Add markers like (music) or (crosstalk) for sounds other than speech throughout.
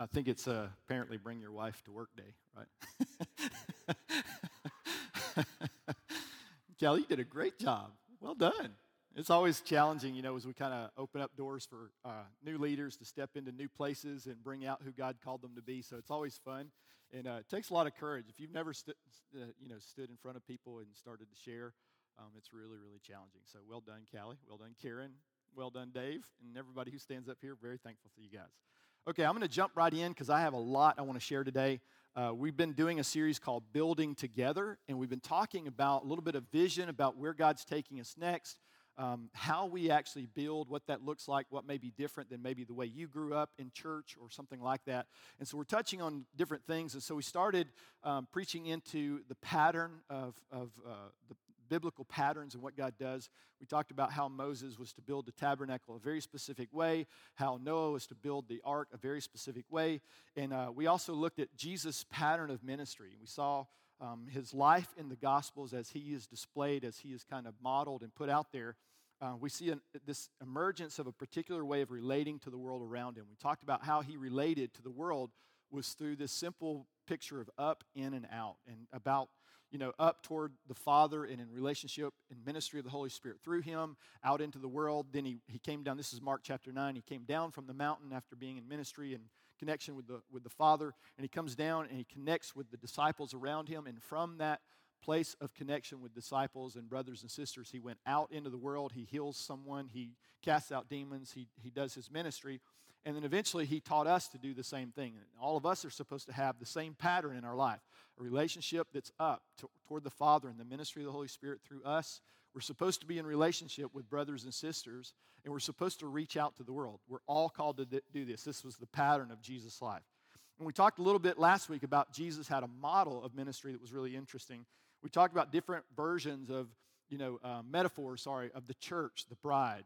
I think it's uh, apparently bring your wife to work day, right? (laughs) Kelly, you did a great job. Well done. It's always challenging, you know, as we kind of open up doors for uh, new leaders to step into new places and bring out who God called them to be. So it's always fun, and uh, it takes a lot of courage. If you've never, stu- uh, you know, stood in front of people and started to share, um, it's really, really challenging. So well done, Callie. Well done, Karen. Well done, Dave, and everybody who stands up here. Very thankful for you guys. Okay, I'm going to jump right in because I have a lot I want to share today. Uh, we've been doing a series called Building Together, and we've been talking about a little bit of vision about where God's taking us next, um, how we actually build, what that looks like, what may be different than maybe the way you grew up in church or something like that. And so we're touching on different things. And so we started um, preaching into the pattern of, of uh, the biblical patterns and what God does. We talked about how Moses was to build the tabernacle a very specific way, how Noah was to build the ark a very specific way. And uh, we also looked at Jesus' pattern of ministry. We saw um, his life in the Gospels as he is displayed, as he is kind of modeled and put out there. Uh, we see an, this emergence of a particular way of relating to the world around him. We talked about how he related to the world was through this simple picture of up, in, and out, and about you know, up toward the Father and in relationship and ministry of the Holy Spirit through him out into the world. Then he, he came down, this is Mark chapter 9. He came down from the mountain after being in ministry and connection with the, with the Father. And he comes down and he connects with the disciples around him. And from that place of connection with disciples and brothers and sisters, he went out into the world. He heals someone, he casts out demons, he, he does his ministry. And then eventually he taught us to do the same thing. All of us are supposed to have the same pattern in our life a relationship that's up to, toward the Father and the ministry of the Holy Spirit through us. We're supposed to be in relationship with brothers and sisters, and we're supposed to reach out to the world. We're all called to do this. This was the pattern of Jesus' life. And we talked a little bit last week about Jesus had a model of ministry that was really interesting. We talked about different versions of, you know, uh, metaphors, sorry, of the church, the bride,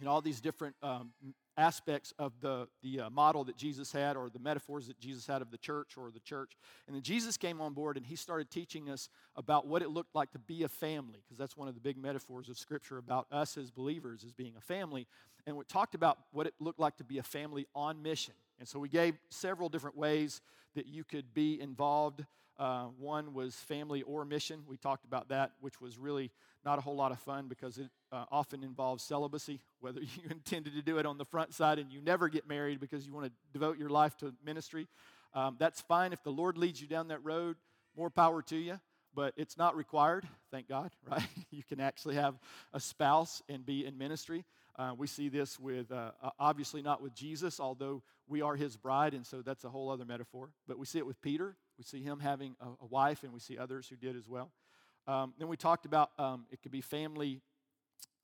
and all these different um, aspects of the, the uh, model that Jesus had or the metaphors that Jesus had of the church or the church. And then Jesus came on board and he started teaching us about what it looked like to be a family, because that's one of the big metaphors of Scripture about us as believers as being a family. And we talked about what it looked like to be a family on mission. And so we gave several different ways that you could be involved. Uh, one was family or mission. We talked about that, which was really not a whole lot of fun because it uh, often involves celibacy, (laughs) whether you (laughs) intended to do it on the front side and you never get married because you want to devote your life to ministry. Um, that's fine if the Lord leads you down that road, more power to you, but it's not required, thank God, (laughs) right? you can actually have a spouse and be in ministry. Uh, we see this with, uh, obviously not with Jesus, although we are his bride, and so that's a whole other metaphor. But we see it with Peter. We see him having a, a wife, and we see others who did as well. Um, then we talked about um, it could be family,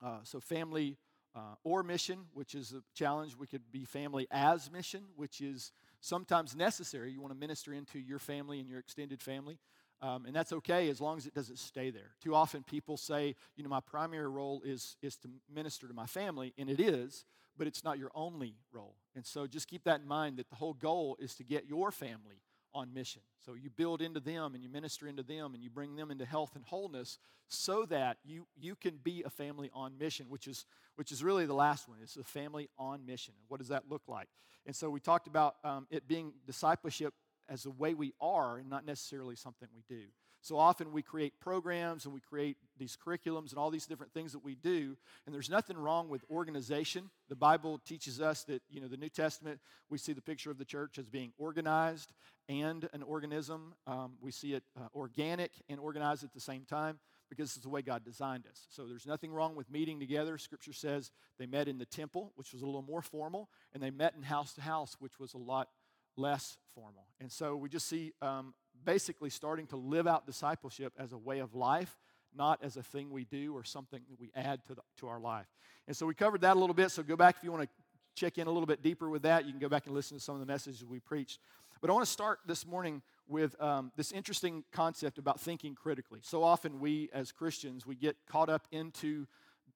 uh, so family uh, or mission, which is a challenge. We could be family as mission, which is sometimes necessary. You want to minister into your family and your extended family. Um, and that's okay as long as it doesn't stay there. Too often people say, you know, my primary role is, is to minister to my family, and it is, but it's not your only role. And so just keep that in mind that the whole goal is to get your family on mission. So you build into them and you minister into them and you bring them into health and wholeness so that you, you can be a family on mission, which is, which is really the last one. It's a family on mission. What does that look like? And so we talked about um, it being discipleship as the way we are and not necessarily something we do. So often we create programs and we create these curriculums and all these different things that we do, and there's nothing wrong with organization. The Bible teaches us that, you know, the New Testament, we see the picture of the church as being organized and an organism. Um, we see it uh, organic and organized at the same time because it's the way God designed us. So there's nothing wrong with meeting together. Scripture says they met in the temple, which was a little more formal, and they met in house to house, which was a lot less formal. And so we just see um, basically starting to live out discipleship as a way of life, not as a thing we do or something that we add to, the, to our life. And so we covered that a little bit. So go back if you want to check in a little bit deeper with that. You can go back and listen to some of the messages we preached. But I want to start this morning with um, this interesting concept about thinking critically. So often we, as Christians, we get caught up into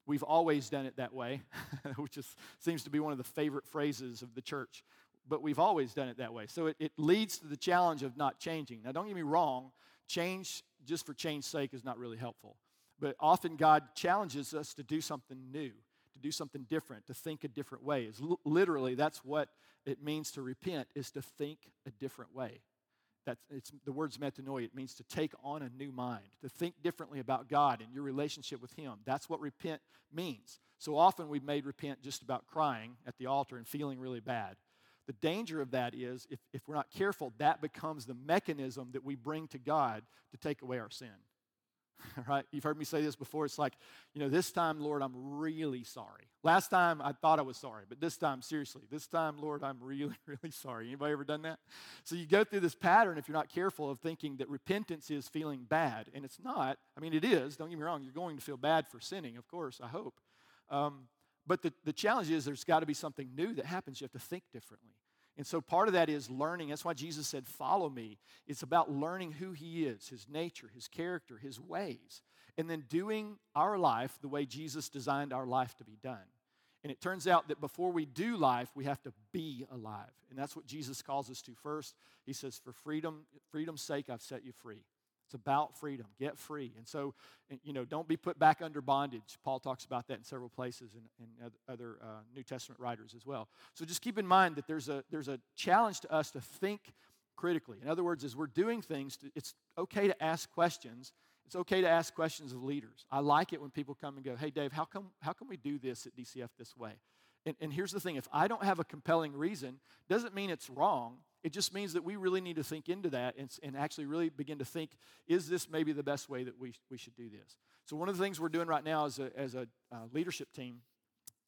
we've always done it that way, (laughs) which is, seems to be one of the favorite phrases of the church but we've always done it that way. So it, it leads to the challenge of not changing. Now, don't get me wrong, change just for change's sake is not really helpful. But often God challenges us to do something new, to do something different, to think a different way. L- literally that's what it means to repent is to think a different way. That's it's the word's metanoia. It means to take on a new mind, to think differently about God and your relationship with Him. That's what repent means. So often we've made repent just about crying at the altar and feeling really bad. The danger of that is if, if we're not careful, that becomes the mechanism that we bring to God to take away our sin. (laughs) right? You've heard me say this before. It's like, you know, this time, Lord, I'm really sorry. Last time I thought I was sorry, but this time, seriously, this time, Lord, I'm really, (laughs) really sorry. Anybody ever done that? So you go through this pattern if you're not careful of thinking that repentance is feeling bad, and it's not. I mean, it is. Don't get me wrong. You're going to feel bad for sinning, of course. I hope. Um, but the, the challenge is there's got to be something new that happens. You have to think differently. And so part of that is learning. That's why Jesus said, Follow me. It's about learning who He is, His nature, His character, His ways, and then doing our life the way Jesus designed our life to be done. And it turns out that before we do life, we have to be alive. And that's what Jesus calls us to first. He says, For freedom, freedom's sake, I've set you free. It's about freedom. Get free. And so, you know, don't be put back under bondage. Paul talks about that in several places and, and other uh, New Testament writers as well. So just keep in mind that there's a, there's a challenge to us to think critically. In other words, as we're doing things, it's okay to ask questions. It's okay to ask questions of leaders. I like it when people come and go, hey, Dave, how come, how can we do this at DCF this way? And, and here's the thing if I don't have a compelling reason, doesn't mean it's wrong. It just means that we really need to think into that and, and actually really begin to think is this maybe the best way that we, we should do this? So, one of the things we're doing right now as a, as a uh, leadership team,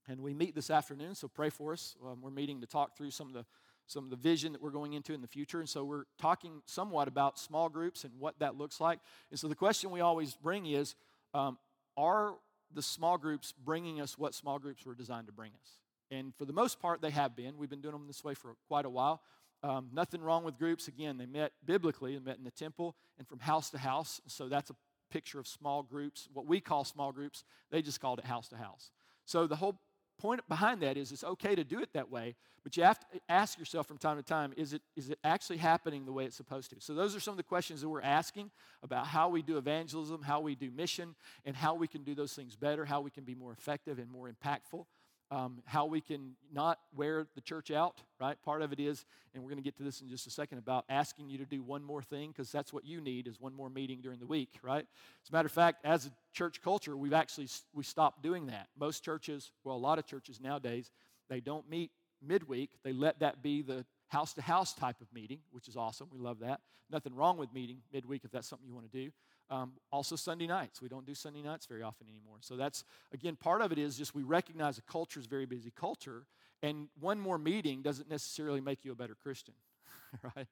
and we meet this afternoon, so pray for us. Um, we're meeting to talk through some of the some of the vision that we're going into in the future. And so we're talking somewhat about small groups and what that looks like. And so the question we always bring is um, Are the small groups bringing us what small groups were designed to bring us? And for the most part, they have been. We've been doing them this way for quite a while. Um, nothing wrong with groups. Again, they met biblically and met in the temple and from house to house. So that's a picture of small groups. What we call small groups, they just called it house to house. So the whole point behind that is it's okay to do it that way, but you have to ask yourself from time to time is it, is it actually happening the way it's supposed to? So, those are some of the questions that we're asking about how we do evangelism, how we do mission, and how we can do those things better, how we can be more effective and more impactful um, how we can not wear the church out, right? Part of it is, and we're going to get to this in just a second, about asking you to do one more thing because that's what you need is one more meeting during the week, right? As a matter of fact, as a church culture, we've actually we stopped doing that. Most churches, well, a lot of churches nowadays, they don't meet midweek. They let that be the house to house type of meeting, which is awesome. We love that. Nothing wrong with meeting midweek if that's something you want to do. Um, also, Sunday nights. We don't do Sunday nights very often anymore. So, that's, again, part of it is just we recognize a culture is a very busy culture, and one more meeting doesn't necessarily make you a better Christian, (laughs) right?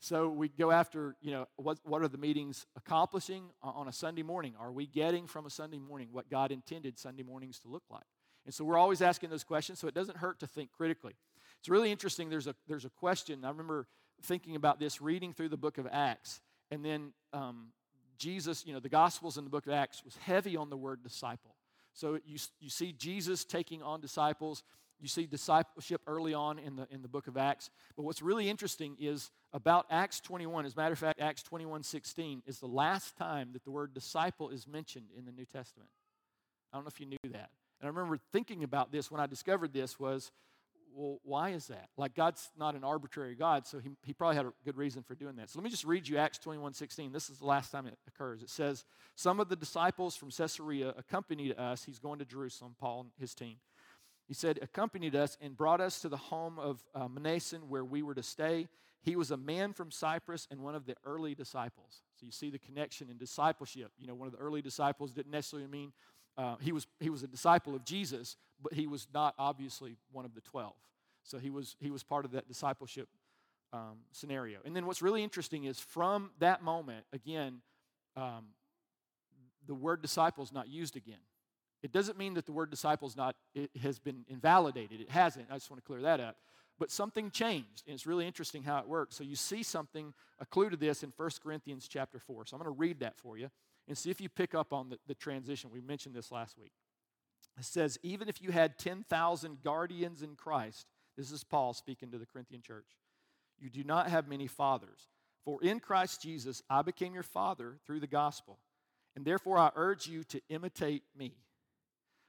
So, we go after, you know, what, what are the meetings accomplishing on a Sunday morning? Are we getting from a Sunday morning what God intended Sunday mornings to look like? And so, we're always asking those questions, so it doesn't hurt to think critically. It's really interesting. There's a, there's a question. I remember thinking about this, reading through the book of Acts, and then um, Jesus, you know, the Gospels in the book of Acts was heavy on the word disciple. So you, you see Jesus taking on disciples. You see discipleship early on in the, in the book of Acts. But what's really interesting is about Acts 21. As a matter of fact, Acts 21 16 is the last time that the word disciple is mentioned in the New Testament. I don't know if you knew that. And I remember thinking about this when I discovered this was well, why is that? Like, God's not an arbitrary God, so he, he probably had a good reason for doing that. So let me just read you Acts 21 16. This is the last time it occurs. It says, Some of the disciples from Caesarea accompanied us. He's going to Jerusalem, Paul and his team. He said, accompanied us and brought us to the home of uh, Mnason where we were to stay. He was a man from Cyprus and one of the early disciples. So you see the connection in discipleship. You know, one of the early disciples didn't necessarily mean uh, he, was, he was a disciple of Jesus, but he was not obviously one of the 12. So he was, he was part of that discipleship um, scenario. And then what's really interesting is from that moment, again, um, the word disciple is not used again. It doesn't mean that the word disciple is not, has been invalidated. It hasn't. I just want to clear that up. But something changed, and it's really interesting how it works. So you see something, a clue to this in 1 Corinthians chapter 4. So I'm going to read that for you and see if you pick up on the, the transition. We mentioned this last week. It says, even if you had 10,000 guardians in Christ, this is Paul speaking to the Corinthian church, you do not have many fathers. For in Christ Jesus I became your father through the gospel, and therefore I urge you to imitate me.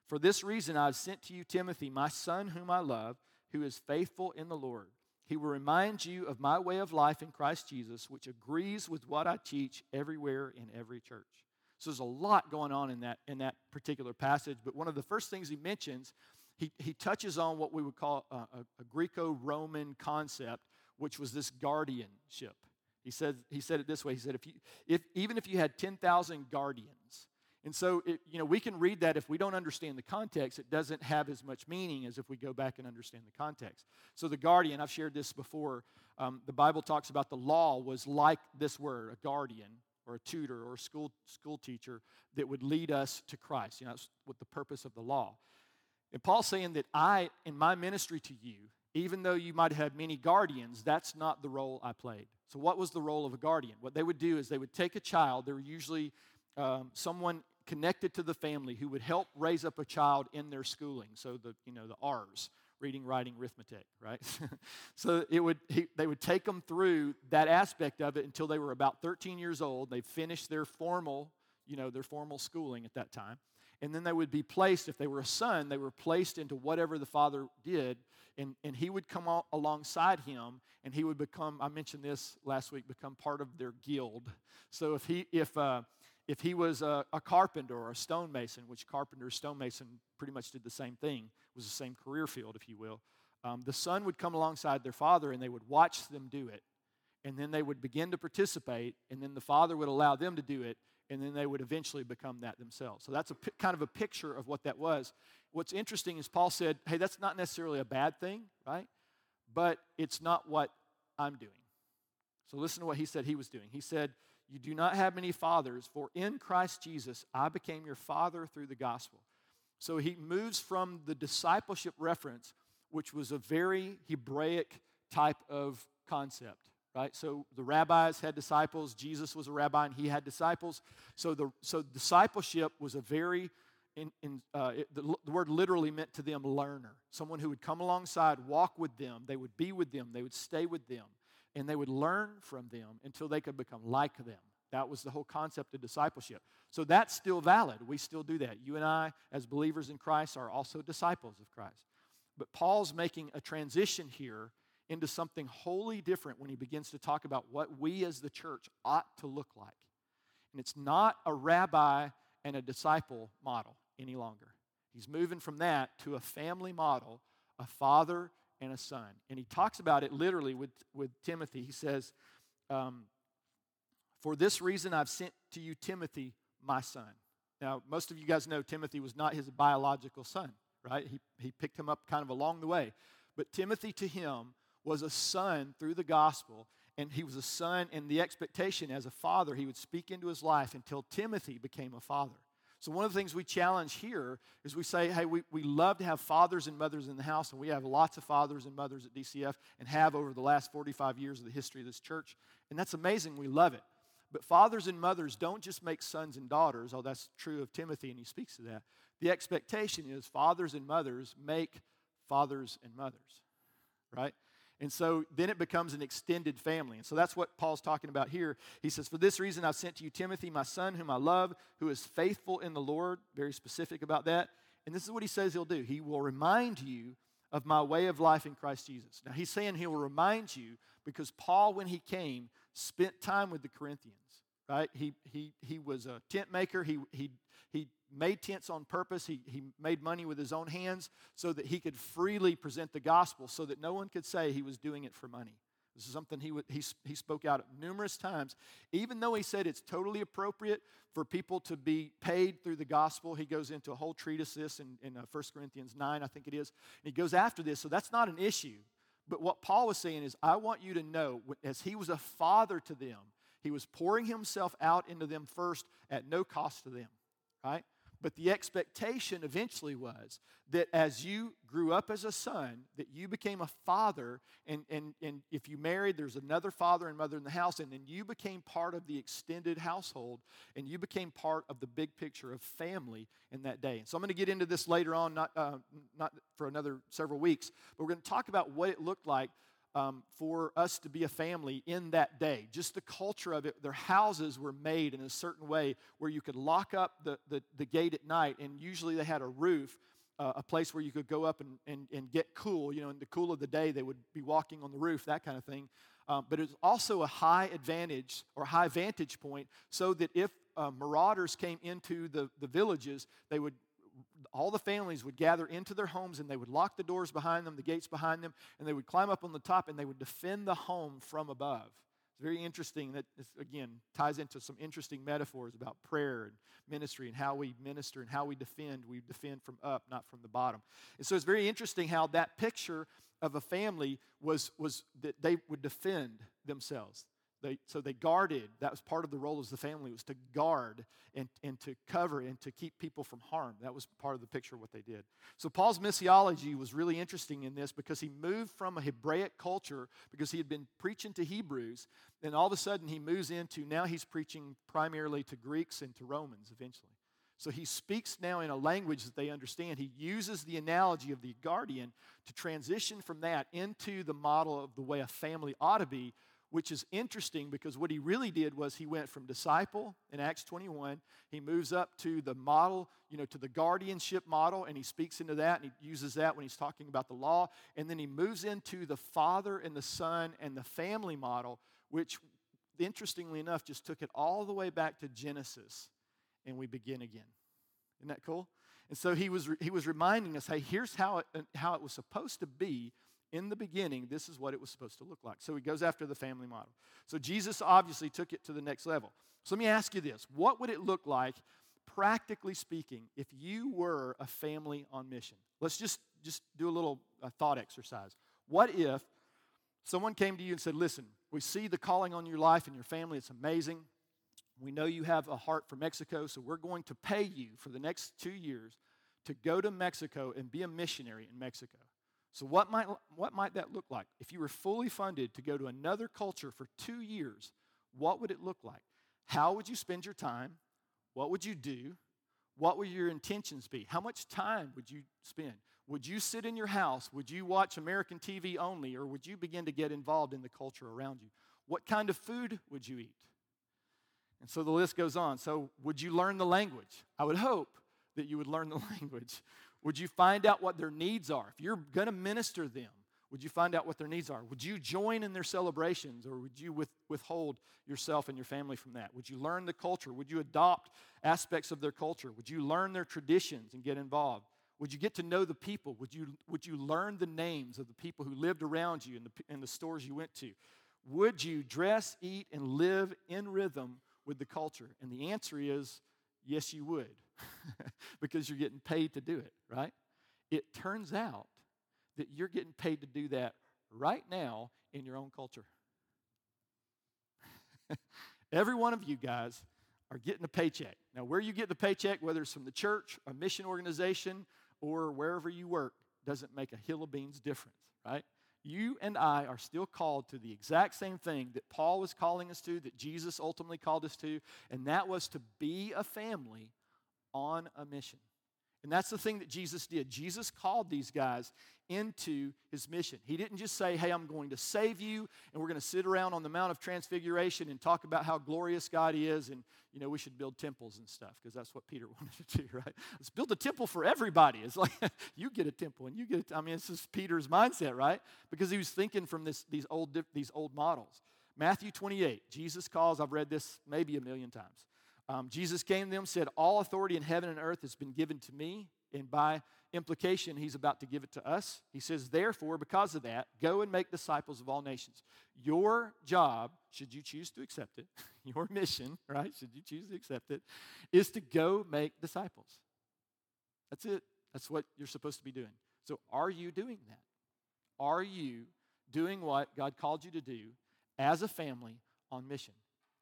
For this reason, I have sent to you Timothy, my son, whom I love, who is faithful in the Lord. He will remind you of my way of life in Christ Jesus, which agrees with what I teach everywhere in every church. So there's a lot going on in that, in that particular passage. But one of the first things he mentions, he, he touches on what we would call a, a, a Greco Roman concept, which was this guardianship. He said, he said it this way He said, if you, if, even if you had 10,000 guardians, and so, it, you know, we can read that if we don't understand the context, it doesn't have as much meaning as if we go back and understand the context. So, the guardian, I've shared this before. Um, the Bible talks about the law was like this word, a guardian or a tutor or a school, school teacher that would lead us to Christ. You know, that's what the purpose of the law. And Paul's saying that I, in my ministry to you, even though you might have many guardians, that's not the role I played. So, what was the role of a guardian? What they would do is they would take a child, they were usually um, someone connected to the family who would help raise up a child in their schooling. So the you know the R's, reading, writing, arithmetic, right? (laughs) so it would he, they would take them through that aspect of it until they were about 13 years old. They finished their formal you know their formal schooling at that time, and then they would be placed if they were a son they were placed into whatever the father did. And, and he would come alongside him and he would become i mentioned this last week become part of their guild so if he if uh, if he was a, a, carpenter or a stonemason, which carpenter, stonemason pretty much did the same thing, was the same career field, if you will, um, the son would come alongside their father and they would watch them do it. And then they would begin to participate, and then the father would allow them to do it, and then they would eventually become that themselves. So that's a p- kind of a picture of what that was. What's interesting is Paul said, hey, that's not necessarily a bad thing, right? But it's not what I'm doing. So listen to what he said he was doing. He said, you do not have many fathers, for in Christ Jesus I became your father through the gospel. So he moves from the discipleship reference, which was a very Hebraic type of concept, right? So the rabbis had disciples, Jesus was a rabbi and he had disciples. So the so discipleship was a very in, in, uh, it, the, the, word literally meant to them learner, someone who would come alongside, walk with them, they would be with them, they would stay with them and they would learn from them until they could become like them. That was the whole concept of discipleship. So that's still valid. We still do that. You and I, as believers in Christ, are also disciples of Christ. But Paul's making a transition here into something wholly different when he begins to talk about what we as the church ought to look like. And it's not a rabbi and a disciple model any longer. He's moving from that to a family model, a father and a son. And he talks about it literally with, with Timothy. He says, um, For this reason I've sent to you Timothy, my son. Now, most of you guys know Timothy was not his biological son, right? He, he picked him up kind of along the way. But Timothy to him was a son through the gospel, and he was a son, and the expectation as a father, he would speak into his life until Timothy became a father. So, one of the things we challenge here is we say, hey, we, we love to have fathers and mothers in the house, and we have lots of fathers and mothers at DCF and have over the last 45 years of the history of this church. And that's amazing. We love it. But fathers and mothers don't just make sons and daughters. Oh, that's true of Timothy, and he speaks to that. The expectation is fathers and mothers make fathers and mothers, right? And so then it becomes an extended family. And so that's what Paul's talking about here. He says, For this reason I've sent to you Timothy, my son, whom I love, who is faithful in the Lord. Very specific about that. And this is what he says he'll do. He will remind you of my way of life in Christ Jesus. Now he's saying he will remind you because Paul, when he came, spent time with the Corinthians. Right? He, he, he was a tent maker. He, he, he made tents on purpose. He, he made money with his own hands so that he could freely present the gospel so that no one could say he was doing it for money. This is something he, would, he, he spoke out numerous times. Even though he said it's totally appropriate for people to be paid through the gospel, he goes into a whole treatise this in, in uh, 1 Corinthians 9, I think it is. And he goes after this, so that's not an issue. But what Paul was saying is, I want you to know, as he was a father to them, he was pouring himself out into them first at no cost to them, right? But the expectation eventually was that as you grew up as a son, that you became a father, and, and, and if you married, there's another father and mother in the house, and then you became part of the extended household, and you became part of the big picture of family in that day. And so I'm going to get into this later on, not, uh, not for another several weeks, but we're going to talk about what it looked like um, for us to be a family in that day. Just the culture of it, their houses were made in a certain way where you could lock up the, the, the gate at night, and usually they had a roof. Uh, a place where you could go up and, and, and get cool. You know, in the cool of the day, they would be walking on the roof, that kind of thing. Um, but it's also a high advantage or high vantage point so that if uh, marauders came into the, the villages, they would all the families would gather into their homes and they would lock the doors behind them, the gates behind them, and they would climb up on the top and they would defend the home from above. It's very interesting that, this, again, ties into some interesting metaphors about prayer and ministry and how we minister and how we defend. We defend from up, not from the bottom. And so it's very interesting how that picture of a family was, was that they would defend themselves. They, so they guarded. That was part of the role as the family was to guard and, and to cover and to keep people from harm. That was part of the picture of what they did. So Paul's missiology was really interesting in this because he moved from a Hebraic culture because he had been preaching to Hebrews, and all of a sudden he moves into now he's preaching primarily to Greeks and to Romans eventually. So he speaks now in a language that they understand. He uses the analogy of the guardian to transition from that into the model of the way a family ought to be which is interesting because what he really did was he went from disciple in Acts 21, he moves up to the model, you know, to the guardianship model, and he speaks into that and he uses that when he's talking about the law. And then he moves into the father and the son and the family model, which interestingly enough just took it all the way back to Genesis, and we begin again. Isn't that cool? And so he was, he was reminding us hey, here's how it, how it was supposed to be in the beginning, this is what it was supposed to look like. So he goes after the family model. So Jesus obviously took it to the next level. So let me ask you this what would it look like, practically speaking, if you were a family on mission? Let's just, just do a little uh, thought exercise. What if someone came to you and said, Listen, we see the calling on your life and your family, it's amazing. We know you have a heart for Mexico, so we're going to pay you for the next two years to go to Mexico and be a missionary in Mexico. So, what might, what might that look like? If you were fully funded to go to another culture for two years, what would it look like? How would you spend your time? What would you do? What would your intentions be? How much time would you spend? Would you sit in your house? Would you watch American TV only? Or would you begin to get involved in the culture around you? What kind of food would you eat? And so the list goes on. So, would you learn the language? I would hope that you would learn the (laughs) language. Would you find out what their needs are? If you're going to minister them, would you find out what their needs are? Would you join in their celebrations or would you with, withhold yourself and your family from that? Would you learn the culture? Would you adopt aspects of their culture? Would you learn their traditions and get involved? Would you get to know the people? Would you, would you learn the names of the people who lived around you in the, in the stores you went to? Would you dress, eat, and live in rhythm with the culture? And the answer is yes, you would. (laughs) because you're getting paid to do it, right? It turns out that you're getting paid to do that right now in your own culture. (laughs) Every one of you guys are getting a paycheck. Now, where you get the paycheck, whether it's from the church, a mission organization, or wherever you work, doesn't make a hill of beans difference, right? You and I are still called to the exact same thing that Paul was calling us to, that Jesus ultimately called us to, and that was to be a family on a mission. And that's the thing that Jesus did. Jesus called these guys into his mission. He didn't just say, Hey, I'm going to save you, and we're going to sit around on the Mount of Transfiguration and talk about how glorious God He is, and, you know, we should build temples and stuff, because that's what Peter (laughs) wanted to do, right? Let's build a temple for everybody. It's like, (laughs) you get a temple, and you get I mean, it's just Peter's mindset, right? Because he was thinking from this, these, old, these old models. Matthew 28, Jesus calls, I've read this maybe a million times. Um, Jesus came to them, said, All authority in heaven and earth has been given to me. And by implication, he's about to give it to us. He says, Therefore, because of that, go and make disciples of all nations. Your job, should you choose to accept it, (laughs) your mission, right, should you choose to accept it, is to go make disciples. That's it. That's what you're supposed to be doing. So, are you doing that? Are you doing what God called you to do as a family on mission?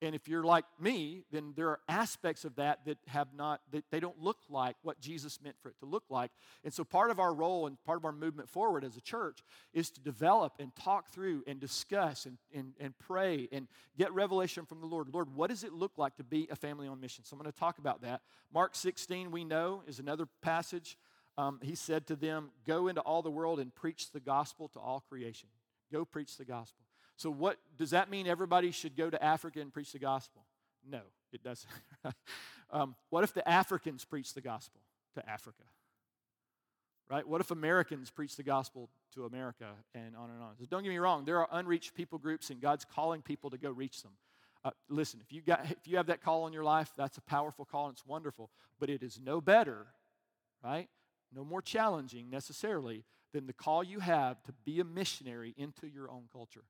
And if you're like me, then there are aspects of that that have not, that they don't look like what Jesus meant for it to look like. And so part of our role and part of our movement forward as a church is to develop and talk through and discuss and, and, and pray and get revelation from the Lord. Lord, what does it look like to be a family on mission? So I'm going to talk about that. Mark 16, we know, is another passage. Um, he said to them, Go into all the world and preach the gospel to all creation. Go preach the gospel. So, what does that mean? Everybody should go to Africa and preach the gospel? No, it doesn't. (laughs) um, what if the Africans preach the gospel to Africa? Right? What if Americans preach the gospel to America and on and on? So don't get me wrong, there are unreached people groups, and God's calling people to go reach them. Uh, listen, if you, got, if you have that call in your life, that's a powerful call and it's wonderful. But it is no better, right? No more challenging necessarily than the call you have to be a missionary into your own culture,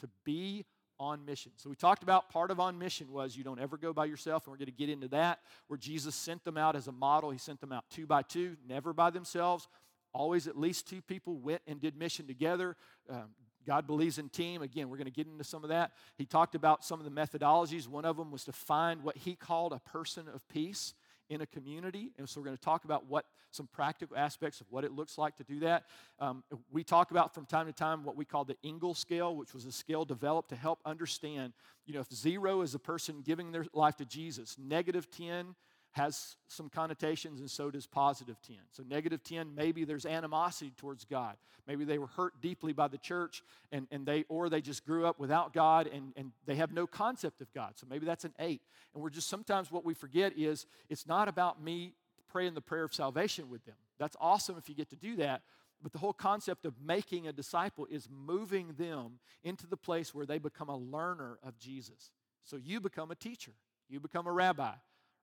to be on mission. So we talked about part of on mission was you don't ever go by yourself, and we're going to get into that, where Jesus sent them out as a model. He sent them out two by two, never by themselves. Always at least two people went and did mission together. Um, God believes in team. Again, we're going to get into some of that. He talked about some of the methodologies. One of them was to find what he called a person of peace in a community. And so we're going to talk about what some practical aspects of what it looks like to do that. Um, we talk about from time to time what we call the Engel scale, which was a scale developed to help understand, you know, if zero is a person giving their life to Jesus, negative 10 has some connotations, and so does positive 10. So, negative 10, maybe there's animosity towards God. Maybe they were hurt deeply by the church, and, and they, or they just grew up without God and, and they have no concept of God. So, maybe that's an 8. And we're just sometimes what we forget is it's not about me praying the prayer of salvation with them. That's awesome if you get to do that. But the whole concept of making a disciple is moving them into the place where they become a learner of Jesus. So, you become a teacher, you become a rabbi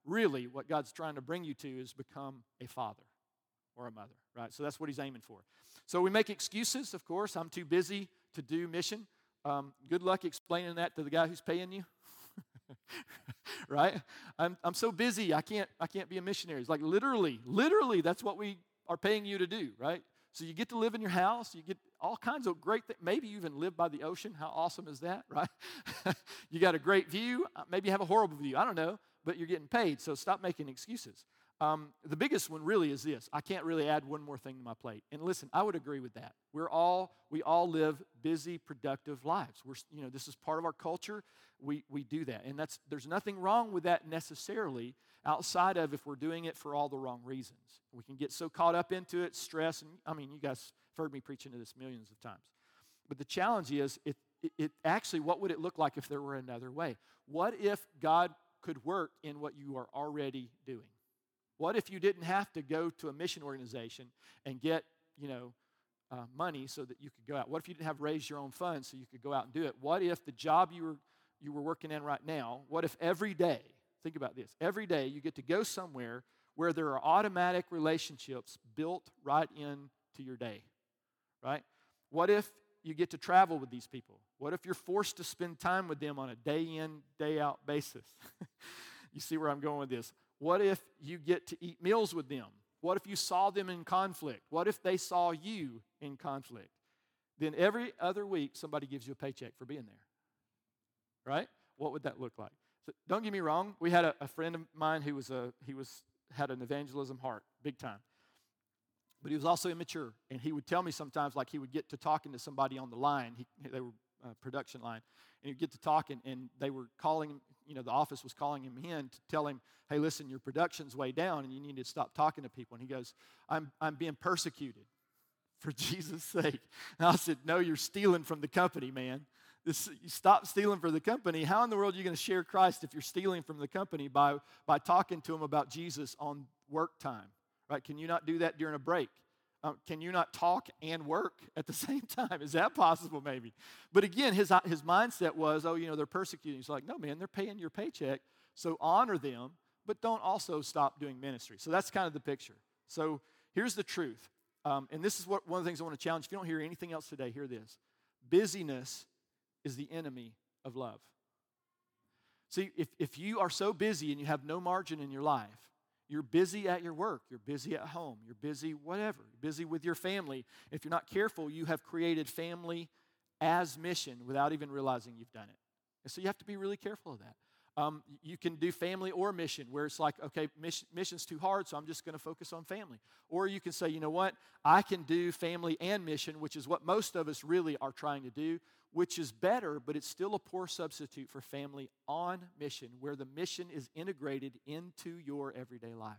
really what God's trying to bring you to is become a father or a mother, right? So that's what he's aiming for. So we make excuses, of course. I'm too busy to do mission. Um, good luck explaining that to the guy who's paying you. (laughs) right? I'm, I'm so busy, I can't, I can't be a missionary. It's like literally, literally, that's what we are paying you to do, right? So you get to live in your house, you get all kinds of great things. Maybe you even live by the ocean. How awesome is that, (laughs) right? you got a great view. Uh, maybe you have a horrible view. I don't know but you're getting paid, so stop making excuses. Um, the biggest one really is this I can't really add one more thing to my plate. And listen, I would agree with that. We're all, we all live busy, productive lives. We're, you know, this is part of our culture. We, we do that. And that's, there's nothing wrong with that necessarily outside of if we're doing it for all the wrong reasons. We can get so caught up into it, stress, and I mean, you guys have heard me preach into this millions of times. But the challenge is, it, it, it actually, what would it look like if there were another way? What if God could work in what you are already doing? What if you didn't have to go to a mission organization and get, you know, uh, money so that you could go out? What if you didn't have raised your own funds so you could go out and do it? What if the job you were you were working in right now? What if every day? Think about this. Every day you get to go somewhere where there are automatic relationships built right into your day, right? What if you get to travel with these people? What if you're forced to spend time with them on a day in, day out basis? (laughs) you see where I'm going with this. What if you get to eat meals with them? What if you saw them in conflict? What if they saw you in conflict? Then every other week, somebody gives you a paycheck for being there. Right? What would that look like? So don't get me wrong. We had a, a friend of mine who was a he was had an evangelism heart, big time but he was also immature. And he would tell me sometimes, like he would get to talking to somebody on the line. He, they were uh, production line, and he'd get to talking, and they were calling him. You know, the office was calling him in to tell him, "Hey, listen, your production's way down, and you need to stop talking to people." And he goes, "I'm I'm being persecuted for (laughs) Jesus' sake." And I said, "No, you're stealing from the company, man." This, you stop stealing for the company. How in the world are you going to share Christ if you're stealing from the company by, by talking to them about Jesus on work time? Right? Can you not do that during a break? Um, can you not talk and work at the (laughs) same time? Is that possible, maybe? But again, his, his mindset was, oh, you know, they're persecuting. He's like, no, man, they're paying your paycheck, so honor them, but don't also stop doing ministry. So that's kind of the picture. So here's the truth. Um, and this is what, one of the things I want to challenge. If you don't hear anything else today, hear this busyness is the enemy of love. See, if, if you are so busy and you have no margin in your life, you're busy at your work, you're busy at home, you're busy whatever, you're busy with your family. If you're not careful, you have created family as mission without even realizing you've done it. And so you have to be really careful of that. Um, you can do family or mission, where it's like, okay, mission, mission's too hard, so I'm just going to focus on family. Or you can say, you know what, I can do family and mission, which is what most of us really are trying to do, which is better, but it's still a poor substitute for family on mission, where the mission is integrated into your everyday life.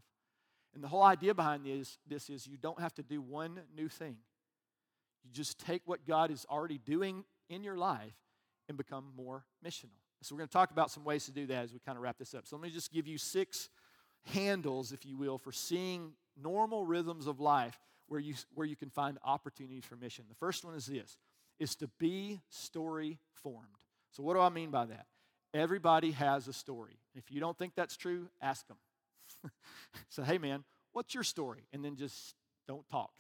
And the whole idea behind this, this is you don't have to do one new thing. You just take what God is already doing in your life and become more missional. So, we're going to talk about some ways to do that as we kind of wrap this up. So, let me just give you six handles, if you will, for seeing normal rhythms of life where you, where you can find opportunities for mission. The first one is this is to be story formed. So, what do I mean by that? Everybody has a story. If you don't think that's true, ask them. so, (laughs) hey, man, what's your story? And then just don't talk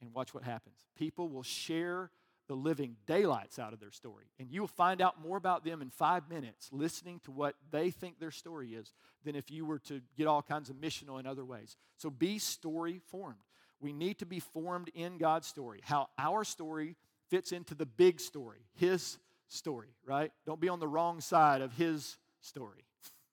and watch what happens. People will share the living daylights out of their story. And you will find out more about them in five minutes listening to what they think their story is than if you were to get all kinds of missional in other ways. So be story formed. We need to be formed in God's story, how our story fits into the big story, His story, right? Don't be on the wrong side of His story.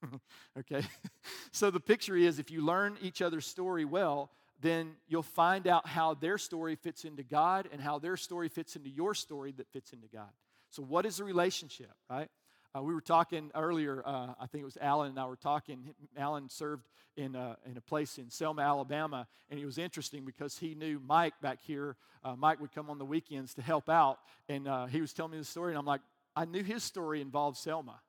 (laughs) okay? (laughs) so the picture is if you learn each other's story well, then you'll find out how their story fits into God and how their story fits into your story that fits into God. So, what is the relationship, right? Uh, we were talking earlier, uh, I think it was Alan and I were talking. Alan served in a, in a place in Selma, Alabama, and it was interesting because he knew Mike back here. Uh, Mike would come on the weekends to help out, and uh, he was telling me the story, and I'm like, I knew his story involved Selma.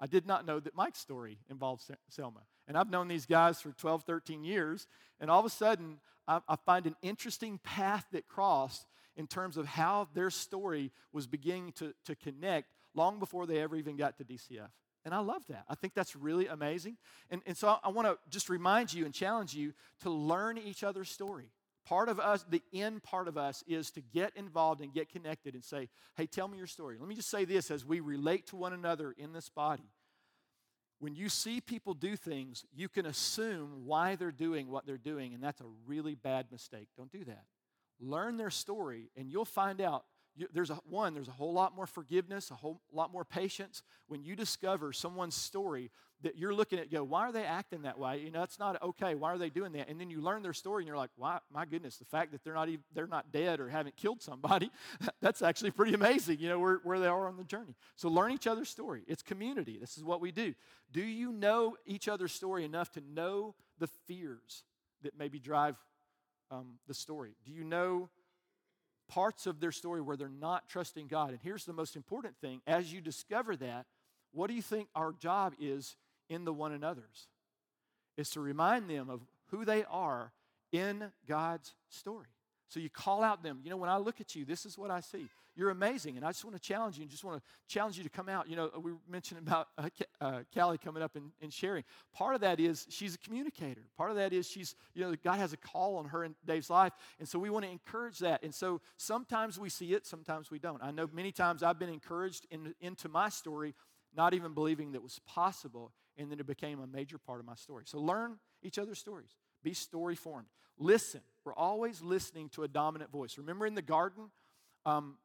I did not know that Mike's story involved Selma. And I've known these guys for 12, 13 years, and all of a sudden, I, I find an interesting path that crossed in terms of how their story was beginning to, to connect long before they ever even got to DCF. And I love that. I think that's really amazing. And, and so I, I want to just remind you and challenge you to learn each other's story. Part of us, the end part of us, is to get involved and get connected and say, hey, tell me your story. Let me just say this as we relate to one another in this body. When you see people do things, you can assume why they're doing what they're doing, and that's a really bad mistake. Don't do that. Learn their story, and you'll find out there's a one there's a whole lot more forgiveness a whole lot more patience. When you discover someone's story that you're looking at go why are they acting that way? You know that's not okay. Why are they doing that? And then you learn their story and you're like why my goodness the fact that they're not even they're not dead or haven't killed somebody (laughs) that's actually pretty amazing you know where, where they are on the journey. So learn each other's story. It's community. This is what we do. Do you know each other's story enough to know the fears that maybe drive um, the story? Do you know parts of their story where they're not trusting God. And here's the most important thing as you discover that, what do you think our job is in the one another's? Is to remind them of who they are in God's story. So you call out them, you know, when I look at you, this is what I see. You're amazing. And I just want to challenge you and just want to challenge you to come out. You know, we mentioned about uh, uh, Callie coming up and, and, sharing. Part of that is she's a communicator. Part of that is she's, you know, God has a call on her in Dave's life. And so we want to encourage that. And so sometimes we see it, sometimes we don't. I know many times I've been encouraged in, into my story, not even believing that was possible. And then it became a major part of my story. So learn each other's stories. Be story formed. Listen. We're always listening to a dominant voice. Remember in the garden, um,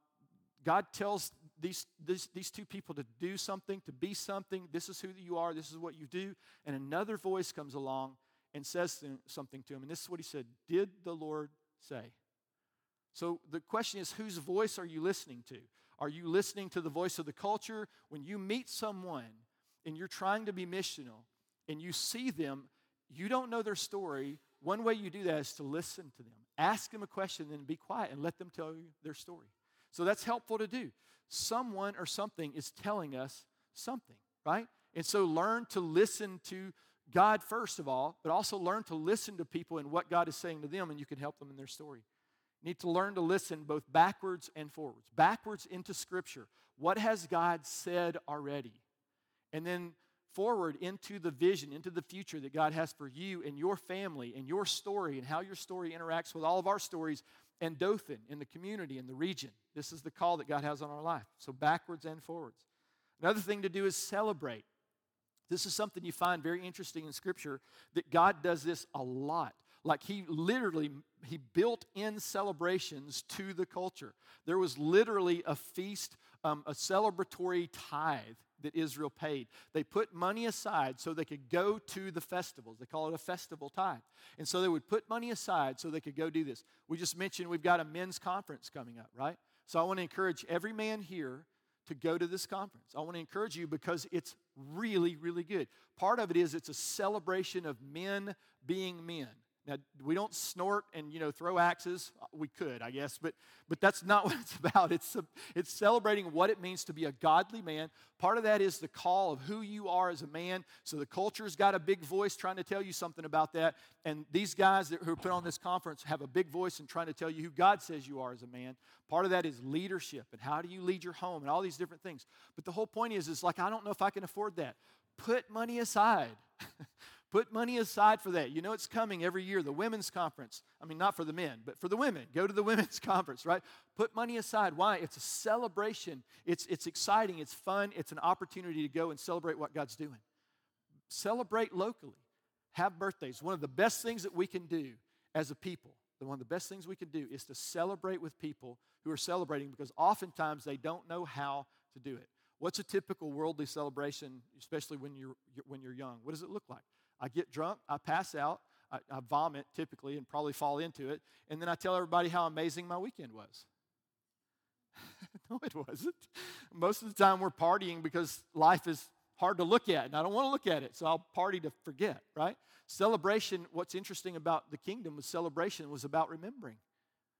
God tells these, these, these two people to do something, to be something. This is who you are, this is what you do. And another voice comes along and says something to him. And this is what he said Did the Lord say? So the question is whose voice are you listening to? Are you listening to the voice of the culture? When you meet someone and you're trying to be missional and you see them, you don't know their story. One way you do that is to listen to them. Ask them a question, then be quiet and let them tell you their story. So that's helpful to do. Someone or something is telling us something, right? And so learn to listen to God first of all, but also learn to listen to people and what God is saying to them, and you can help them in their story. You need to learn to listen both backwards and forwards. Backwards into Scripture. What has God said already? And then forward into the vision, into the future that God has for you and your family and your story and how your story interacts with all of our stories and Dothan in the community in the region. This is the call that God has on our life. So, backwards and forwards. Another thing to do is celebrate. This is something you find very interesting in Scripture that God does this a lot. Like he literally he built in celebrations to the culture. There was literally a feast, um, a celebratory tithe that Israel paid. They put money aside so they could go to the festivals. They call it a festival tithe. And so they would put money aside so they could go do this. We just mentioned we've got a men's conference coming up, right? So I want to encourage every man here to go to this conference. I want to encourage you because it's really, really good. Part of it is it's a celebration of men being men. Now, we don't snort and, you know, throw axes. Uh, we could, I guess, but, but that's not (laughs) what it's about. It's, a, it's celebrating what it means to be a godly man. Part of that is the call of who you are as a man. So the culture's got a big voice trying to tell you something about that. And these guys that, who are put on this conference have a big voice in trying to tell you who God says you are as a man. Part of that is leadership and how do you lead your home and all these different things. But the whole point is, is like, I don't know if I can afford that. Put money aside. (laughs) Put money aside for that. You know it's coming every year, the women's conference. I mean, not for the men, but for the women. Go to the (laughs) women's conference, right? Put money aside. Why? It's a celebration. It's, it's exciting. It's fun. It's an opportunity to go and celebrate what God's doing. Celebrate locally. Have birthdays. One of the best things that we can do as a people, one of the best things we can do is to celebrate with people who are celebrating because oftentimes they don't know how to do it. What's a typical worldly celebration, especially when you're, when you're young? What does it look like? I get drunk, I pass out, I, I vomit typically and probably fall into it, and then I tell everybody how amazing my weekend was. (laughs) no, it wasn't. Most of the time we're partying because life is hard to look at, and I don't want to look at it, so I'll party to forget, right? Celebration, what's interesting about the kingdom was celebration was about remembering.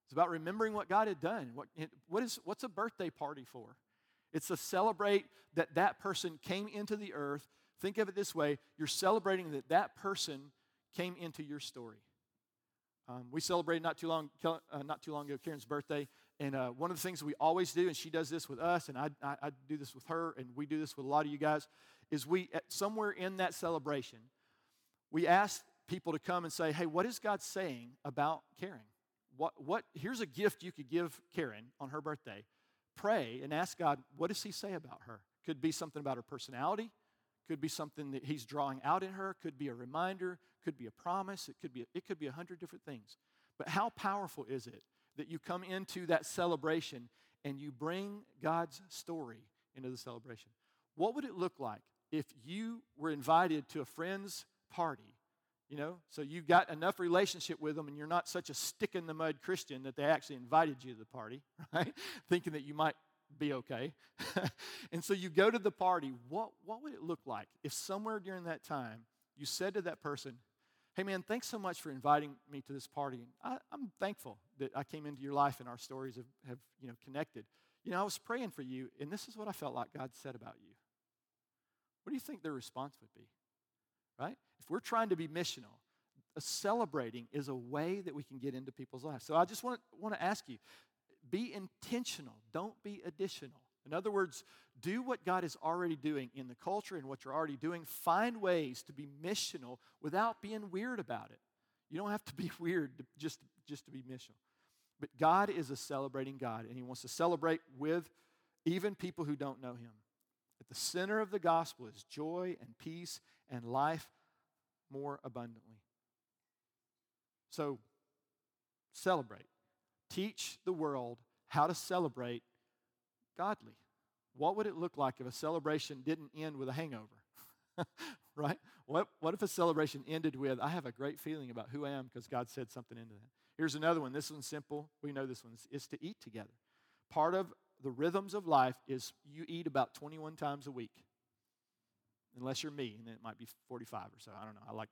It's about remembering what God had done. What, what is, what's a birthday party for? It's to celebrate that that person came into the earth Think of it this way you're celebrating that that person came into your story. Um, we celebrated not too long, uh, not too long ago Karen's birthday, and uh, one of the things we always do, and she does this with us, and I, I, I, do this with her, and we do this with a lot of you guys, is we somewhere in that celebration, we ask people to come and say, "Hey, what is God saying about Karen? What, what? Here's a gift you could give Karen on her birthday. Pray and ask God, what does He say about her? Could be something about her personality." Could be something that he's drawing out in her could be a reminder could be a promise it could be it could be a hundred different things. But how powerful is it that you come into that celebration and you bring god's story into the celebration? What would it look like if you were invited to a friend's party you know? So you've got enough relationship with them and you're not such a stick in the mud christian that they actually invited you to the party (laughs) right? Thinking that you might be okay. (laughs) and so you go to the party. What, what would it look like if somewhere during that time you said to that person, Hey man, thanks so much for inviting me to this party. I, am thankful that I came into your life and our stories have, have you know, connected. You know, I was praying for you, and this is what I felt like God said about you. What do you think their response would be? Right? If we're trying to be missional, celebrating is a way that we can get into people's lives. So I just want, want to ask you be intentional, don't be additional. In other words, do what God is already doing in the culture and what you're already doing. Find ways to be missional without being weird about it. You don't have to be (laughs) weird to, just, just to be missional. But God is a celebrating God, and He wants to celebrate with even people who don't know Him. At the center of the gospel is joy and peace and life more abundantly. So, celebrate teach the world how to celebrate godly. What would it look like if a celebration didn't end with a hangover? (laughs) right? What, what if a celebration ended with, I have a great feeling about who I am because God said something into that? Here's another one. This one's simple. We know this one is to eat together. Part of the rhythms of life is you eat about 21 times a week. Unless you're me, and it might be 45 or so. I don't know. I like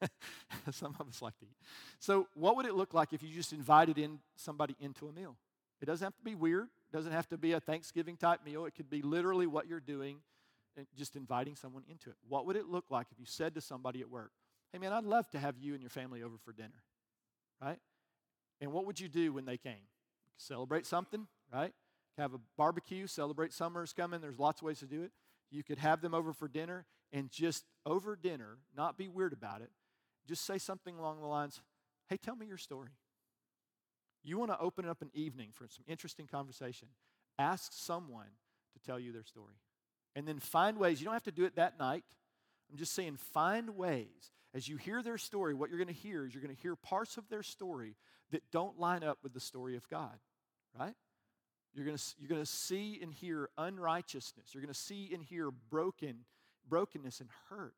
(laughs) Some of us like to eat. So, what would it look like if you just invited in somebody into a meal? It doesn't have to be weird. It doesn't have to be a Thanksgiving type meal. It could be literally what you're doing just inviting someone into it. What would it look like if you said to somebody at work, "Hey man, I'd love to have you and your family over for dinner." Right? And what would you do when they came? Celebrate something, right? Have a barbecue, celebrate summer's coming. There's lots of ways to do it. You could have them over for dinner and just over dinner, not be weird about it, just say something along the lines Hey, tell me your story. You want to open up an evening for some interesting conversation. Ask someone to tell you their story. And then find ways, you don't have to do it that night. I'm just saying, find ways. As you hear their story, what you're going to hear is you're going to hear parts of their story that don't line up with the story of God, right? You're going to, you're going to see and hear unrighteousness. You're going to see and hear broken, brokenness and hurt,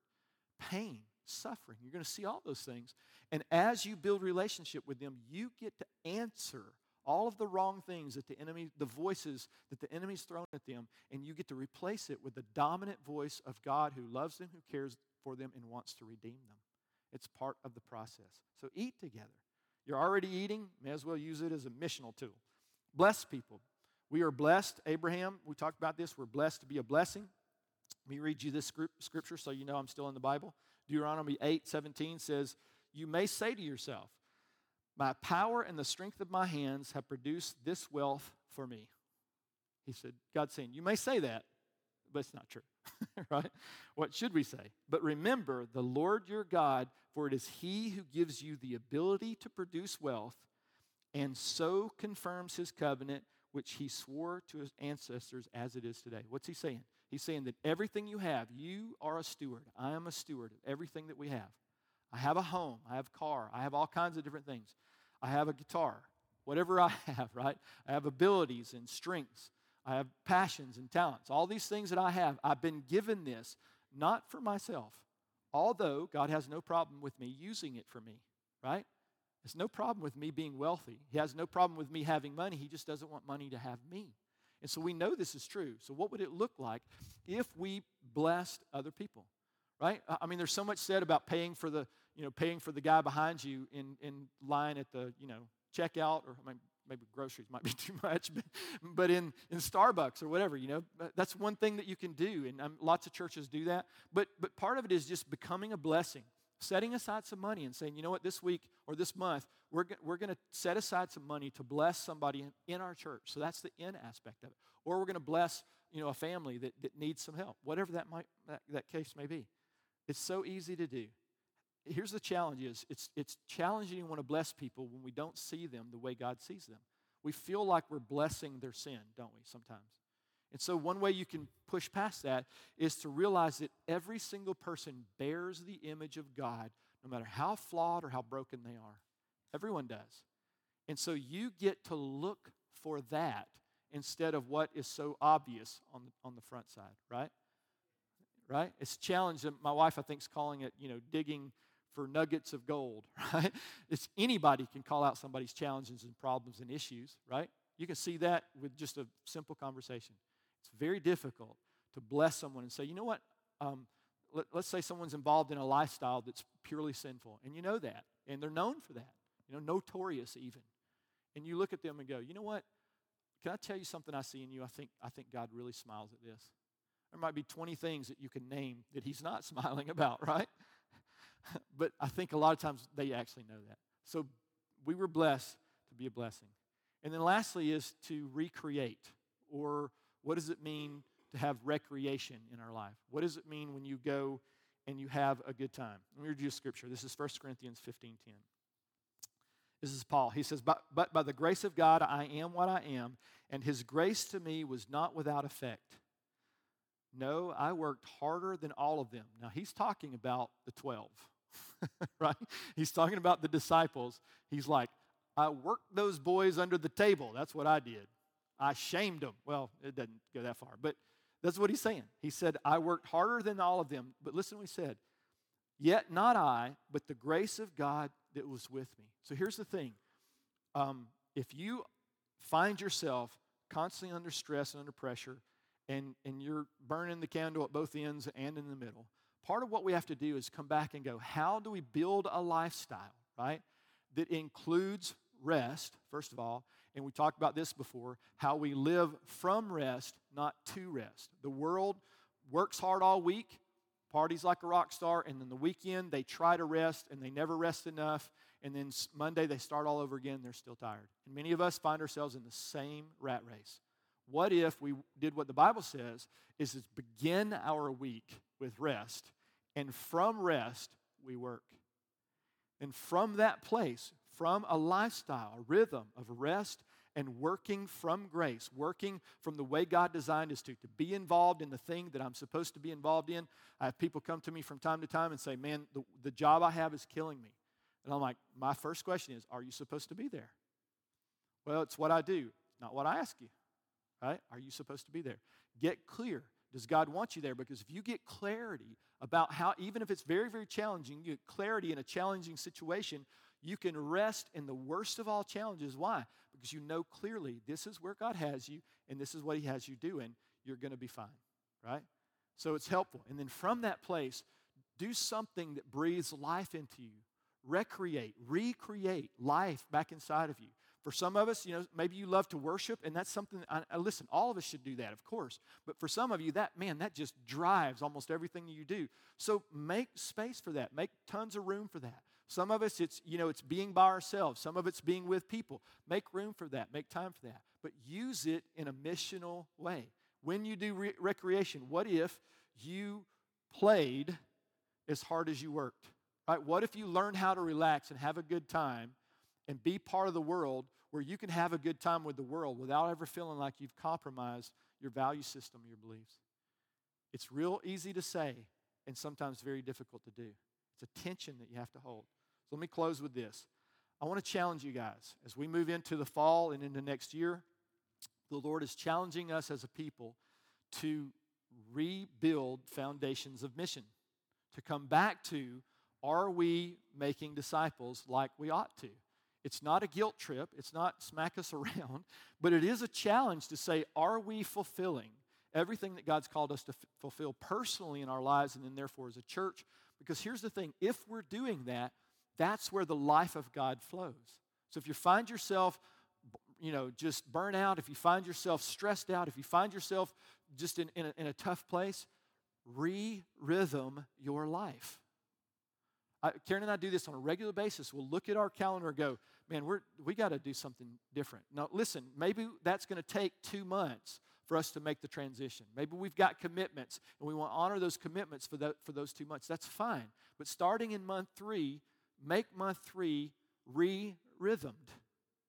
pain suffering. You're going to see all those things. And as you build relationship with them, you get to answer all of the wrong things that the enemy, the voices that the enemy's thrown at them, and you get to replace it with the dominant voice of God who loves them, who cares for them, and wants to redeem them. It's part of the process. So eat together. You're already eating, may as well use it as a missional tool. Bless people. We are blessed. Abraham, we talked about this. We're blessed to be a blessing. Let me read you this scripture so you know I'm still in the Bible. Deuteronomy 8 17 says, You may say to yourself, My power and the strength of my hands have produced this wealth for me. He said, God's saying, You may say that, but it's not true, (laughs) right? What should we say? But remember the Lord your God, for it is He who gives you the ability to produce wealth and so confirms His covenant, which He swore to His ancestors as it is today. What's He saying? He's saying that everything you have, you are a steward. I am a steward of everything that we have. I have a home, I have a car, I have all kinds of different things. I have a guitar, whatever I (laughs) have, right? I have abilities and strengths. I have passions and talents. All these things that I have, I've been given this not for myself, although God has no problem with me using it for me, right? There's no problem with me being wealthy. He has no problem with me having money. He just doesn't want money to have me. And so we know this is true. So, what would it look like if we blessed other people? Right? I mean, there's so much said about paying for the, you know, paying for the guy behind you in, in line at the, you know, checkout, or I mean, maybe groceries might be (laughs) too much, but, but in, in Starbucks or whatever, you know, that's one thing that you can do. And um, lots of churches do that. But, but part of it is just becoming a blessing setting aside some money and saying, you know what, this week or this month, we're, we're going to set aside some money to bless somebody in, in our church. So that's the in aspect of it. Or we're going to bless, you know, a family that, that needs some help, whatever that, might, that, that case may be. It's so easy to do. Here's the challenge is it's, it's challenging to want to bless people when we don't see them the way God sees them. We feel like we're blessing their sin, don't we, sometimes? And so, one way you can push past that is to realize that every single person bears the image of God, no matter how flawed or how broken they are. Everyone does. And so, you get to look for that instead of what is so obvious on the, on the front side, right? Right? It's a challenge. My wife, I think, is calling it, you know, digging for nuggets of gold, (laughs) right? It's anybody can call out somebody's challenges and problems and issues, right? You can see that with just a simple conversation. It's very difficult to bless someone and say, you know what? Um, let, us say someone's involved in a lifestyle that's purely sinful, and you know that, and they're known for that, you know, notorious even. And you look at them and go, you know what? Can I tell you something I see in you? I think, I think God really smiles at this. There might be 20 things that you can name that He's not (laughs) smiling about, right? (laughs) but I think a lot of times they actually know that. So we were blessed to be a blessing. And then lastly is to recreate or what does it mean to have recreation in our life? What does it mean when you go and you have a good time? Let me read you a scripture. This is 1 Corinthians 15 10. This is Paul. He says, but, but by the grace of God, I am what I am, and his grace to me was not without effect. No, I worked harder than all of them. Now, he's talking about the 12, (laughs) right? He's talking about the disciples. He's like, I worked those boys under the table. That's what I did. I shamed them. Well, it doesn't go that far, but that's what he's saying. He said, I worked harder than all of them. But listen what he said. Yet not I, but the grace of God that was with me. So here's the thing. Um, if you find yourself constantly under stress and under pressure, and, and you're burning the candle at both ends and in the middle, part of what we have to do is come back and go, how do we build a lifestyle, right, that includes rest, first of all, and we talked about this before how we live from rest, not to rest. The world works hard all week, parties like a rock star, and then the weekend they try to rest and they never rest enough. And then Monday they start all over again, they're still tired. And many of us find ourselves in the same rat race. What if we did what the Bible says is to begin our week with rest, and from rest we work. And from that place, from a lifestyle, a rhythm of rest and working from grace, working from the way God designed us to, to be involved in the thing that I'm supposed to be involved in. I have people come to me from time to time and say, Man, the, the job I have is killing me. And I'm like, My first question is, Are you supposed to be there? Well, it's what I do, not what I ask you, right? Are you supposed to be there? Get clear. Does God want you there? Because if you get clarity about how, even if it's very, very challenging, you get clarity in a challenging situation, you can rest in the worst of all challenges. Why? Because you know clearly this is where God has you and this is what He has you doing. You're going to be fine, right? So it's helpful. And then from that place, Do something that breathes life into you. Recreate, recreate life back inside of you. For some of us, you know, maybe you love to worship, and that's something, I, I, listen, all of us should do that, of course. But for some of you, that, man, that just drives almost everything you do. So make space for that. Make tons of room for that. Some of us, it's, you know, it's being by ourselves. Some of it's being with people. Make room for that. Make time for that. But use it in a missional way. When you do re- recreation, what if you played as hard as you worked? Right? What if you learn how to relax and have a good time and be part of the world where you can have a good time with the world without ever feeling like you've compromised your value system, your beliefs? It's real easy to say and sometimes very difficult to do. It's a tension that you have to hold. So let me close with this. I want to challenge you guys as we move into the fall and into next year. The Lord is challenging us as a people to rebuild foundations of mission, to come back to are we making disciples like we ought to? It's not a guilt trip, it's not smack us (laughs) around, but it is a challenge to say, are we fulfilling everything that God's called us to f- fulfill personally in our lives and then therefore as a church? Because here's the thing if we're doing that, that's where the life of God flows. So if you find yourself, you know, just burn out, if you find yourself stressed out, if you find yourself just in, in, a, in a tough place, re rhythm your life. I, Karen and I do this on a regular basis. We'll look at our calendar and go, man, we're, we got to do something different. Now, listen, maybe that's going to take two months for us to make the transition. Maybe we've got commitments and we want to honor those commitments for, the, for those two months. That's fine. But starting in month three, make my three re rhythmed.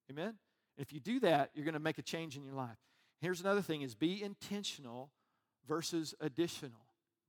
Amen? if you do that, you're going to make a change in your life. Here's another thing is be intentional versus additional.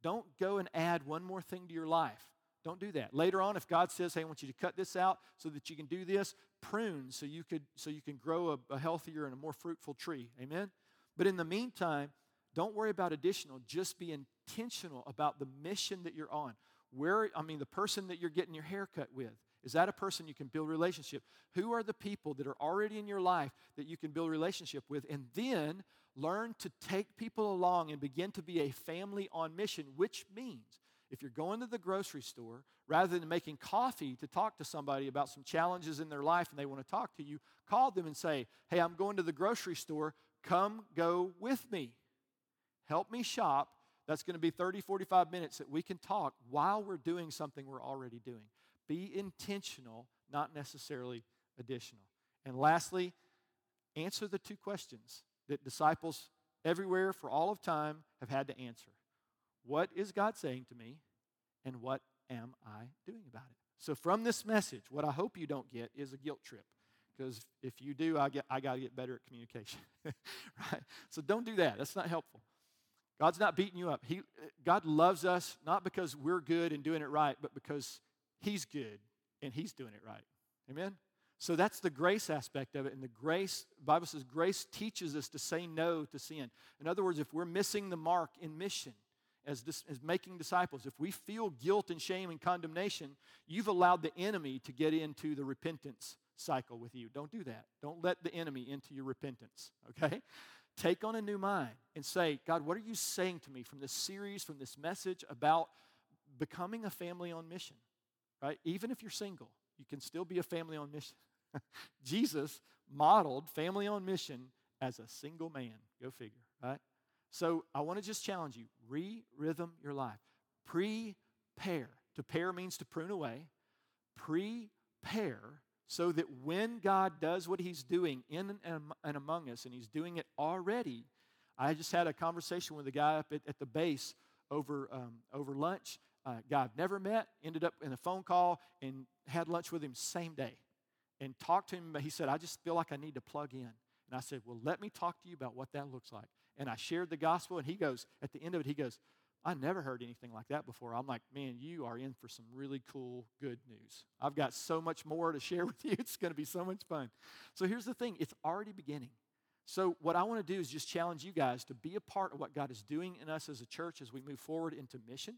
Don't go and add one more thing to your life. Don't do that. Later on, if God says, "Hey, I want you to cut this out so that you can do this," prune so you could so you can grow a, a healthier and a more fruitful tree. Amen. But in the meantime, don't worry about additional. Just be intentional about the mission that you're on. Where I mean, the person that you're getting your haircut with is that a person you can build relationship? Who are the people that are already in your life that you can build relationship with? And then learn to take people along and begin to be a family on mission, which means if you're going to the grocery store, rather than making coffee to talk to somebody about some challenges in their life and they want to talk to you, call them and say, Hey, I'm going to the grocery store. Come go with me. Help me shop. That's going to be 30, 45 minutes that we can talk while we're doing something we're already doing. Be intentional, not necessarily additional. And lastly, answer the two questions that disciples everywhere for all of time have had to answer What is God saying to me? And what am I doing about it? So, from this message, what I hope you don't get is a guilt trip. Because if you do, I, I got to get better at communication. (laughs) right? So, don't do that. That's not helpful. God's not beating you up. He, God loves us not because we're good and doing it right, but because He's good and He's doing it right. Amen? So that's the grace aspect of it. And the grace, the Bible says grace teaches us to say no to sin. In other words, if we're missing the mark in mission, as, dis, as making disciples, if we feel guilt and shame and condemnation, you've allowed the enemy to get into the repentance cycle with you. Don't do that. Don't let the enemy into your repentance, okay? Take on a new mind and say, God, what are you saying to me from this series, from this message about becoming a family on mission? right? Even if you're single, you can still be a family on mission. (laughs) Jesus modeled family on mission as a single man. Go figure, right? So I want to just challenge you re rhythm your life. Prepare. To pair means to prune away. Prepare so that when God does what He's doing in and among us, and He's doing it already, I just had a conversation with a guy up at, at the base over, um, over lunch, uh, guy I've never met, ended up in a phone call and had lunch with him same day and talked to him. But he said, I just feel like I need to plug in. And I said, Well, let me talk to you about what that looks like. And I shared the gospel, and he goes, at the end of it, he goes, I never heard anything like that before. I'm like, man, you are in for some really cool, good news. I've got so much more to share (laughs) with you. It's going to be so much fun. So here's the thing it's already beginning. So, what I want to do is just challenge you guys to be a part of what God is doing in us as a church as we move forward into mission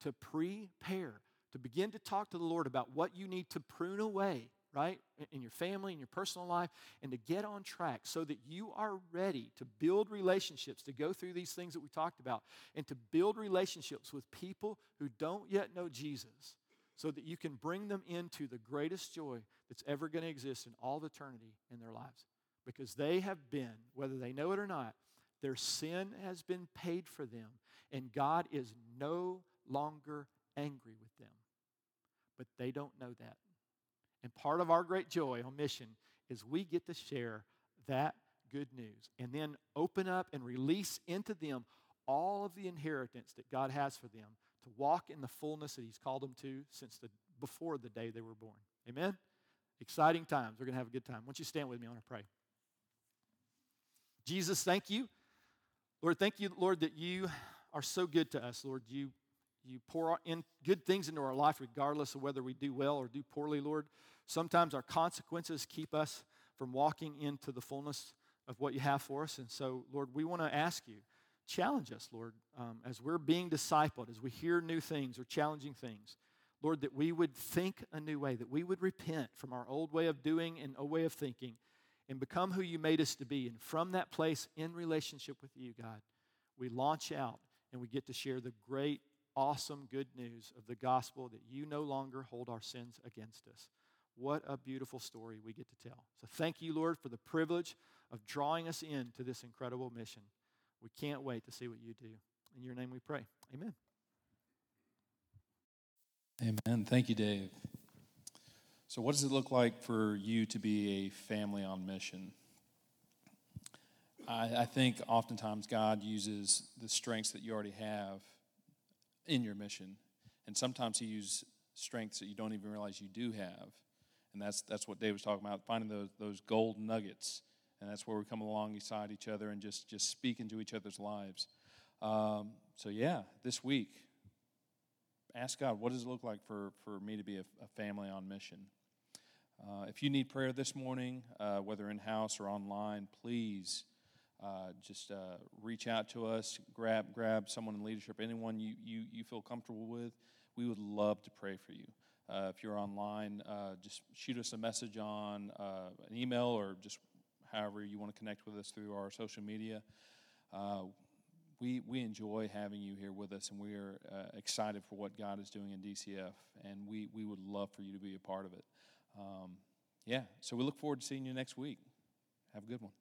to prepare, to begin to talk to the Lord about what you need to prune away right? In your family, in your personal life, and to get on track so that you are ready to build relationships, to go through these things that we talked about, and to build relationships with people who don't yet know Jesus so that you can bring them into the greatest joy that's ever going to exist in all eternity in their lives. Because they have been, whether they know it or not, their sin has been paid for them, and God is no longer angry with them. But they don't know that. And part of our great joy on mission is we get to share that good news and then open up and release into them all of the inheritance that God has for them to walk in the fullness that He's called them to since the, before the day they were born. Amen? Exciting times. We're going to have a good time. Won't you stand with me? I want to pray. Jesus, thank you. Lord, thank you, Lord, that you are so good to us, Lord. You, you pour in good things into our life regardless of whether we do well or do poorly, Lord. Sometimes our consequences keep us from walking into the fullness of what you have for us. And so, Lord, we want to ask you, challenge us, Lord, um, as we're being discipled, as we hear new things or challenging things. Lord, that we would think a new way, that we would repent from our old way of doing and old way of thinking and become who you made us to be. And from that place in relationship with you, God, we launch out and we get to share the great, awesome good news of the gospel that you no longer hold our sins against us. What a beautiful story we get to tell. So thank you, Lord, for the privilege of drawing us into this incredible mission. We can't wait to see what you do. In your name we pray. Amen. Amen. Thank you, Dave. So, what does it look like for you to be a family on mission? I, I think oftentimes God uses the strengths that you already have in your mission, and sometimes He uses strengths that you don't even realize you do have. And that's, that's what Dave was talking about, finding those, those gold nuggets. And that's where we come alongside each other and just, just speak into each other's lives. Um, so, yeah, this week, ask God, what does it look like for, for me to be a, a family on mission? Uh, if you need prayer this morning, uh, whether in house or online, please uh, just uh, reach out to us. Grab grab someone in leadership, anyone you, you, you feel comfortable with. We would love to pray for you. Uh, if you're online, uh, just shoot us a message on an email or just however you want to connect with us through our social media we, we enjoy having you here with us, and we are uh, excited for what God is doing in DCF, and we, we would love for you to be a part of it. Um, yeah, so we look forward to seeing you next week. Have a good one.